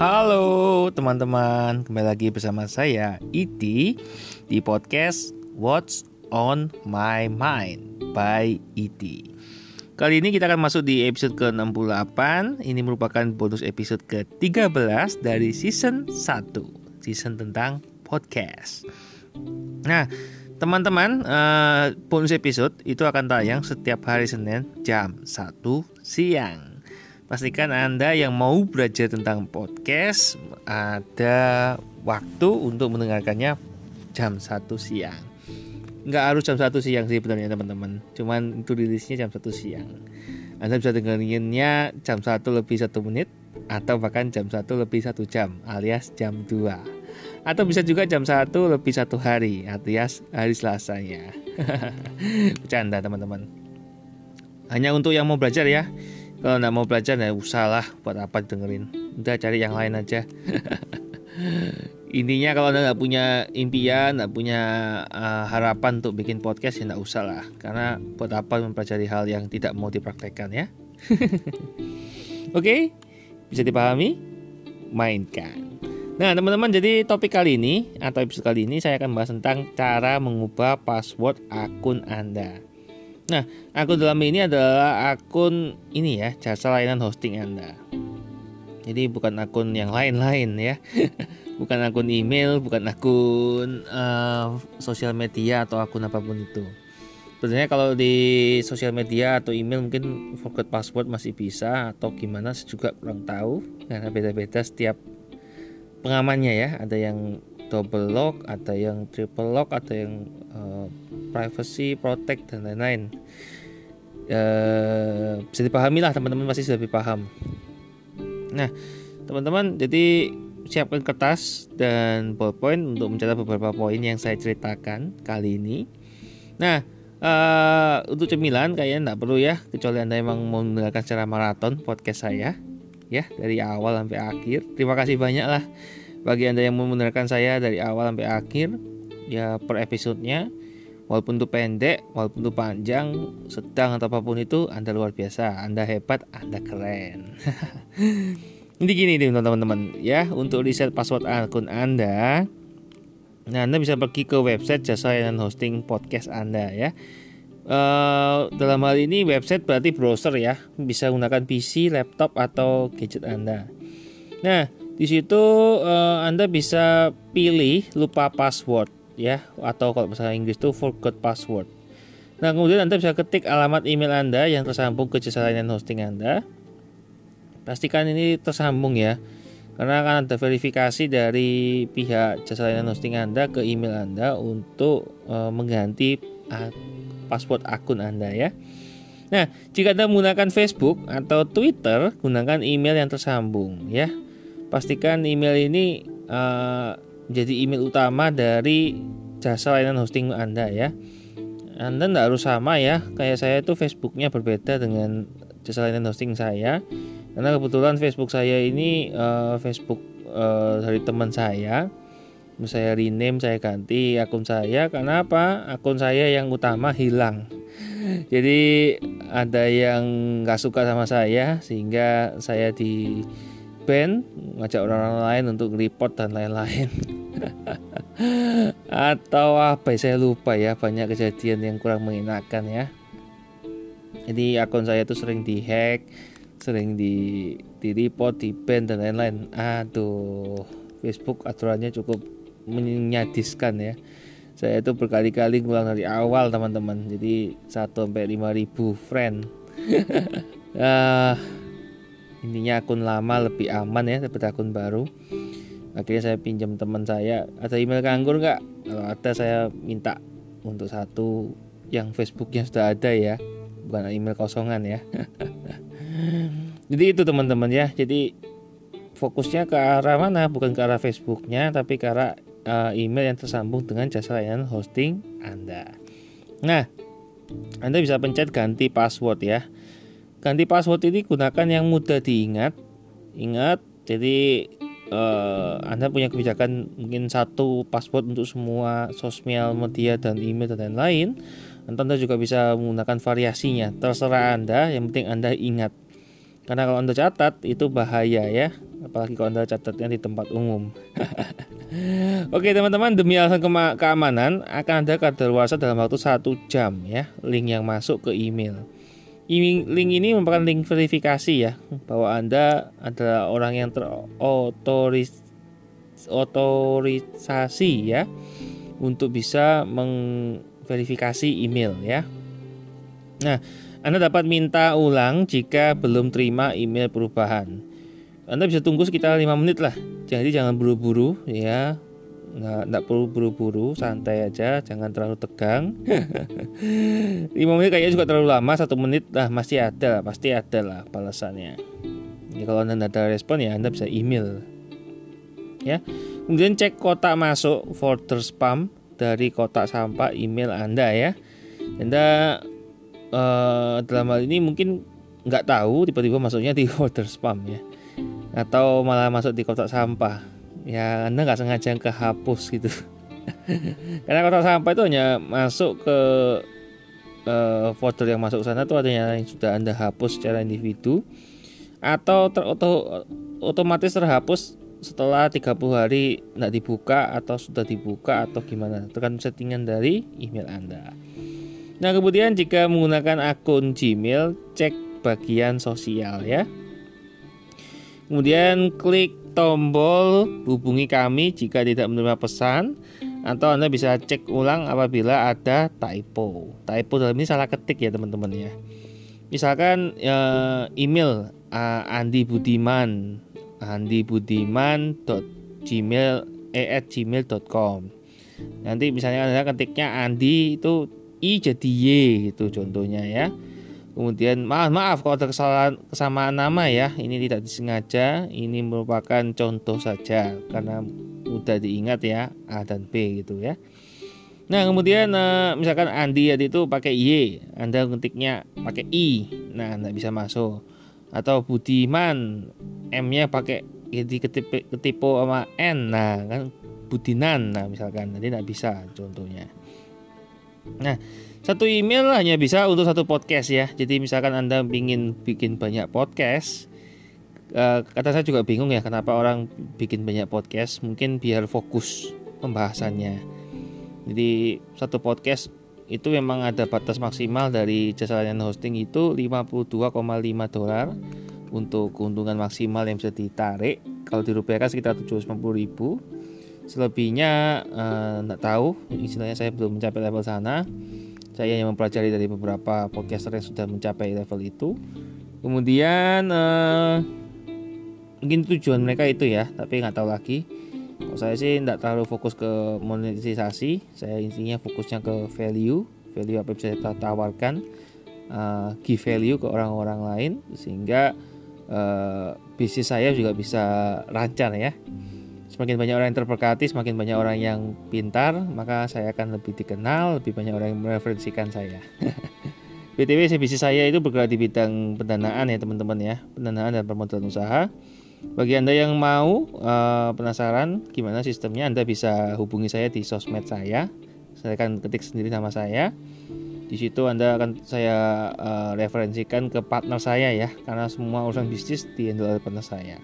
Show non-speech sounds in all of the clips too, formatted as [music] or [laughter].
Halo teman-teman, kembali lagi bersama saya Iti di podcast What's on My Mind by Iti. Kali ini kita akan masuk di episode ke-68. Ini merupakan bonus episode ke-13 dari season 1, season tentang podcast. Nah, teman-teman, uh, bonus episode itu akan tayang setiap hari Senin jam 1 siang. Pastikan Anda yang mau belajar tentang podcast ada waktu untuk mendengarkannya jam 1 siang. Nggak harus jam 1 siang sih sebenarnya teman-teman. Cuman itu rilisnya jam 1 siang. Anda bisa dengerinnya jam 1 lebih 1 menit atau bahkan jam 1 lebih 1 jam alias jam 2. Atau bisa juga jam 1 lebih 1 hari alias hari Selasanya. [laughs] Bercanda teman-teman. Hanya untuk yang mau belajar ya kalau nggak mau belajar ya usahlah buat apa dengerin udah cari yang lain aja. [laughs] Intinya kalau anda nggak punya impian nggak punya uh, harapan untuk bikin podcast ya nggak usah lah karena buat apa mempelajari hal yang tidak mau dipraktekkan ya? [laughs] Oke? Okay? bisa dipahami? Mainkan. Nah teman-teman jadi topik kali ini atau episode kali ini saya akan bahas tentang cara mengubah password akun anda Nah, akun dalam ini adalah akun ini ya, jasa layanan hosting Anda. Jadi bukan akun yang lain-lain ya. [laughs] bukan akun email, bukan akun uh, sosial media atau akun apa pun itu. Sebenarnya kalau di sosial media atau email mungkin forget password masih bisa atau gimana saya juga kurang tahu karena beda-beda setiap pengamannya ya. Ada yang double lock, ada yang triple lock, ada yang uh, privacy protect dan lain-lain. Uh, bisa dipahami lah teman-teman pasti sudah lebih paham. Nah, teman-teman jadi siapkan kertas dan ballpoint untuk mencatat beberapa poin yang saya ceritakan kali ini. Nah, uh, untuk cemilan kayaknya tidak perlu ya, kecuali anda memang mau mendengarkan secara maraton podcast saya, ya dari awal sampai akhir. Terima kasih banyak lah bagi Anda yang mendengarkan saya dari awal sampai akhir ya per episodenya walaupun itu pendek, walaupun itu panjang, sedang atau apa pun itu Anda luar biasa, Anda hebat, Anda keren. [laughs] Ini gini nih teman-teman ya, untuk reset password akun Anda, nah Anda bisa pergi ke website jasa layanan hosting podcast Anda ya. Uh, dalam hal ini website berarti browser ya, bisa gunakan PC, laptop atau gadget Anda. Nah, di situ uh, Anda bisa pilih lupa password ya atau kalau bahasa Inggris itu forgot password. Nah, kemudian Anda bisa ketik alamat email Anda yang tersambung ke jasa layanan hosting Anda. Pastikan ini tersambung ya. Karena akan ada verifikasi dari pihak jasa layanan hosting Anda ke email Anda untuk uh, mengganti password akun Anda ya. Nah, jika Anda menggunakan Facebook atau Twitter, gunakan email yang tersambung ya pastikan email ini uh, jadi email utama dari jasa layanan hosting Anda ya. Anda tidak harus sama ya, kayak saya itu Facebooknya berbeda dengan jasa layanan hosting saya. Karena kebetulan Facebook saya ini uh, Facebook uh, dari teman saya. Saya rename, saya ganti akun saya. Karena apa? Akun saya yang utama hilang. [laughs] Jadi ada yang nggak suka sama saya sehingga saya di band ngajak orang-orang lain untuk report dan lain-lain. [laughs] Atau apa saya lupa ya banyak kejadian yang kurang mengenakan ya. Jadi akun saya tuh sering dihack sering di di report di band dan lain-lain. Aduh Facebook aturannya cukup menyadiskan ya. Saya itu berkali-kali ngulang dari awal teman-teman. Jadi 1 sampai 5000 friend. Uh, [laughs] intinya akun lama lebih aman ya daripada akun baru. Akhirnya saya pinjam teman saya. Ada email nganggur nggak? Kalau ada saya minta untuk satu yang Facebooknya sudah ada ya. Bukan email kosongan ya. [laughs] Jadi itu teman-teman ya. Jadi fokusnya ke arah mana? Bukan ke arah Facebooknya tapi ke arah uh, email yang tersambung dengan jasa layanan hosting Anda. Nah Anda bisa pencet ganti password ya Ganti password ini gunakan yang mudah diingat. Ingat, jadi uh, Anda punya kebijakan mungkin satu password untuk semua sosial media dan email dan lain-lain. Anda juga bisa menggunakan variasinya. Terserah Anda, yang penting Anda ingat. Karena kalau Anda catat itu bahaya ya. apalagi kalau anda catatnya di tempat umum [laughs] oke teman-teman demi alasan keamanan akan ada kadaluarsa dalam waktu satu jam ya link yang masuk ke email link ini merupakan link verifikasi ya bahwa anda adalah orang yang terotoris otorisasi ya untuk bisa mengverifikasi email ya nah anda dapat minta ulang jika belum terima email perubahan. Anda bisa tunggu sekitar 5 menit lah. Jadi jangan buru-buru ya. Nggak, nggak perlu buru-buru, santai aja, jangan terlalu tegang. [laughs] 5 menit kayaknya juga terlalu lama, satu menit lah masih ada, pasti ada lah balasannya. Ya, kalau anda ada respon ya anda bisa email. Ya, kemudian cek kotak masuk folder spam dari kotak sampah email anda ya. Anda uh, dalam hal ini mungkin nggak tahu tiba-tiba masuknya di [laughs] folder spam ya atau malah masuk di kotak sampah ya anda nggak sengaja kehapus gitu. [laughs] Karena kotak sampah itu hanya masuk ke uh, folder yang masuk sana itu adanya yang sudah anda hapus secara individu. Atau ter otomatis terhapus setelah 30 hari tidak dibuka atau sudah dibuka atau gimana. Tergantung settingan dari email anda. Nah, kemudian jika menggunakan akun Gmail, cek bagian sosial ya. Kemudian klik tombol hubungi kami jika tidak menerima pesan atau Anda bisa cek ulang apabila ada typo. Typo dalam ini salah ketik ya teman-teman ya. Misalkan uh, email uh, Andi Budiman Andi Budiman gmail eh, gmail.com nanti misalnya anda ketiknya Andi itu I jadi Y gitu contohnya ya. Kemudian maaf maaf kalau ada kesalahan kesamaan nama ya. Ini tidak disengaja, ini merupakan contoh saja karena mudah diingat ya A dan B gitu ya. Nah kemudian eh, misalkan Andi itu pakai Y, Anda ketiknya pakai I, nah Anda bisa masuk. Atau Budiman, M-nya pakai jadi ketipe, ketipu sama N, nah kan Budinan, nah misalkan nanti tidak bisa contohnya. Nah, satu email hanya bisa untuk satu podcast ya. Jadi misalkan Anda ingin bikin banyak podcast, uh, kata saya juga bingung ya kenapa orang bikin banyak podcast. Mungkin biar fokus pembahasannya. Jadi satu podcast itu memang ada batas maksimal dari jasa layanan hosting itu 52,5 dolar untuk keuntungan maksimal yang bisa ditarik kalau dirupiahkan sekitar 750 ribu selebihnya tidak uh, tahu istilahnya saya belum mencapai level sana saya yang mempelajari dari beberapa podcaster yang sudah mencapai level itu. Kemudian uh, mungkin tujuan mereka itu ya tapi nggak tahu lagi. Kalau saya sih tidak terlalu fokus ke monetisasi saya intinya fokusnya ke value value apa yang bisa kita tawarkan uh, give value ke orang-orang lain sehingga uh, bisnis saya juga bisa lancar ya Semakin banyak orang yang terberkati, semakin banyak orang yang pintar, maka saya akan lebih dikenal, lebih banyak orang yang mereferensikan saya. [laughs] BTW bisnis saya itu bergerak di bidang pendanaan ya teman-teman ya, pendanaan dan permodalan usaha. Bagi Anda yang mau uh, penasaran gimana sistemnya, Anda bisa hubungi saya di sosmed saya. Saya akan ketik sendiri nama saya. Di situ Anda akan saya uh, referensikan ke partner saya ya, karena semua urusan bisnis dihandle oleh partner saya.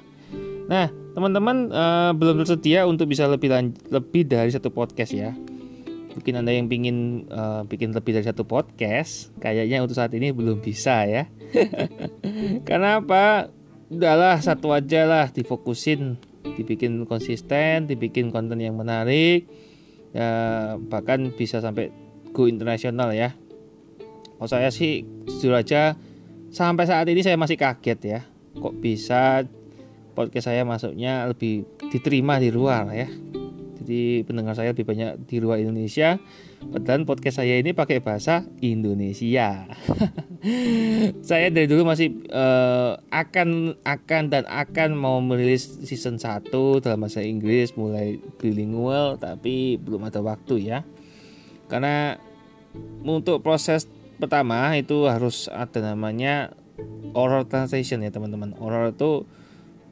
Nah, teman-teman uh, belum tersedia untuk bisa lebih lebih dari satu podcast ya. Mungkin anda yang ingin uh, bikin lebih dari satu podcast, kayaknya untuk saat ini belum bisa ya. [laughs] Karena apa? Udahlah satu aja lah, difokusin, dibikin konsisten, dibikin konten yang menarik, ya, bahkan bisa sampai go internasional ya. Kalau saya sih jujur aja sampai saat ini saya masih kaget ya, kok bisa podcast saya masuknya lebih diterima di luar ya. Jadi pendengar saya lebih banyak di luar Indonesia. Padahal podcast saya ini pakai bahasa Indonesia. [laughs] saya dari dulu masih uh, akan akan dan akan mau merilis season 1 dalam bahasa Inggris mulai bilingual tapi belum ada waktu ya. Karena untuk proses pertama itu harus ada namanya oral translation ya teman-teman. Oral itu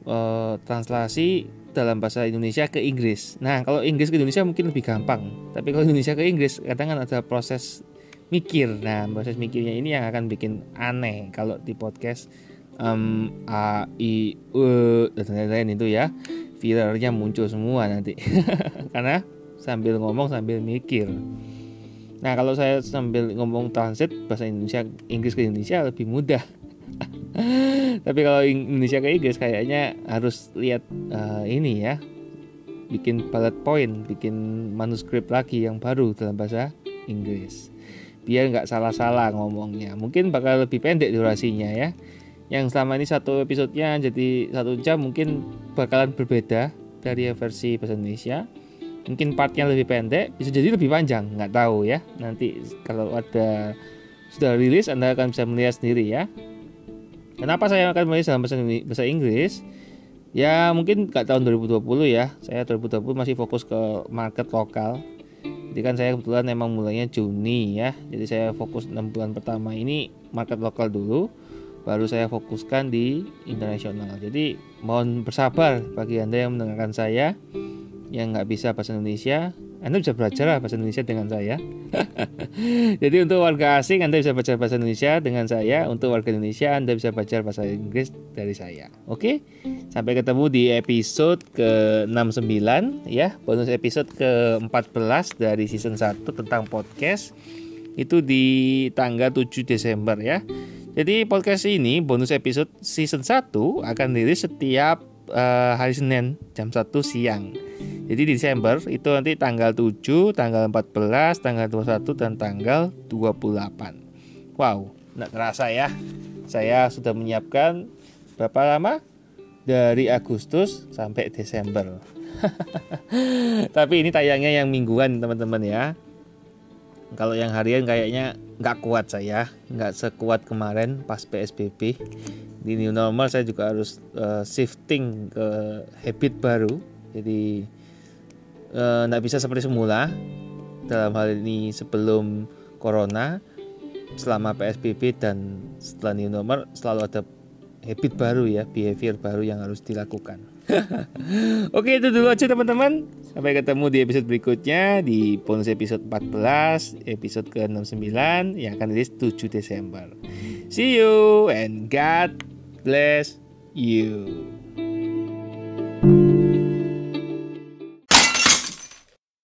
uh, translasi dalam bahasa Indonesia ke Inggris. Nah, kalau Inggris ke Indonesia mungkin lebih gampang. Tapi kalau Indonesia ke Inggris kadang kan ada proses mikir. Nah, proses mikirnya ini yang akan bikin aneh kalau di podcast um, a i u dan lain-lain itu ya viralnya muncul semua nanti [laughs] karena sambil ngomong sambil mikir nah kalau saya sambil ngomong translate bahasa Indonesia Inggris ke Indonesia lebih mudah [laughs] tapi kalau Indonesia ke Inggris kayaknya harus lihat uh, ini ya. Bikin bullet point bikin manuskrip lagi yang baru dalam bahasa Inggris. Biar nggak salah-salah ngomongnya. Mungkin bakal lebih pendek durasinya ya. Yang selama ini satu episodenya jadi satu jam mungkin bakalan berbeda dari versi bahasa Indonesia. Mungkin partnya lebih pendek bisa jadi lebih panjang nggak tahu ya. Nanti kalau ada sudah rilis anda akan bisa melihat sendiri ya kenapa saya akan menulis dalam bahasa Inggris? Ya mungkin nggak tahun 2020 ya. Saya 2020 masih fokus ke market lokal. Jadi kan saya kebetulan memang mulainya Juni ya. Jadi saya fokus 6 bulan pertama ini market lokal dulu. Baru saya fokuskan di internasional. Jadi mohon bersabar bagi anda yang mendengarkan saya yang nggak bisa bahasa Indonesia anda bisa belajar bahasa Indonesia dengan saya. [laughs] Jadi untuk warga asing Anda bisa belajar bahasa Indonesia dengan saya. Untuk warga Indonesia Anda bisa belajar bahasa Inggris dari saya. Oke? Sampai ketemu di episode ke-69 ya. Bonus episode ke-14 dari season 1 tentang podcast. Itu di tanggal 7 Desember ya. Jadi podcast ini bonus episode season 1 akan dirilis setiap uh, hari Senin jam 1 siang jadi di Desember itu nanti tanggal 7, tanggal 14, tanggal 21 dan tanggal 28. Wow, nggak terasa ya. Saya sudah menyiapkan berapa lama? Dari Agustus sampai Desember. [laughs] Tapi ini tayangnya yang mingguan teman-teman ya. Kalau yang harian kayaknya nggak kuat saya, nggak sekuat kemarin pas PSBB. Di new normal saya juga harus uh, shifting ke habit baru. Jadi tidak eh, bisa seperti semula. Dalam hal ini sebelum corona selama PSBB dan setelah new normal selalu ada habit baru ya behavior baru yang harus dilakukan. [laughs] Oke itu dulu aja teman-teman. Sampai ketemu di episode berikutnya Di bonus episode 14 Episode ke-69 Yang akan rilis 7 Desember. See you and God bless you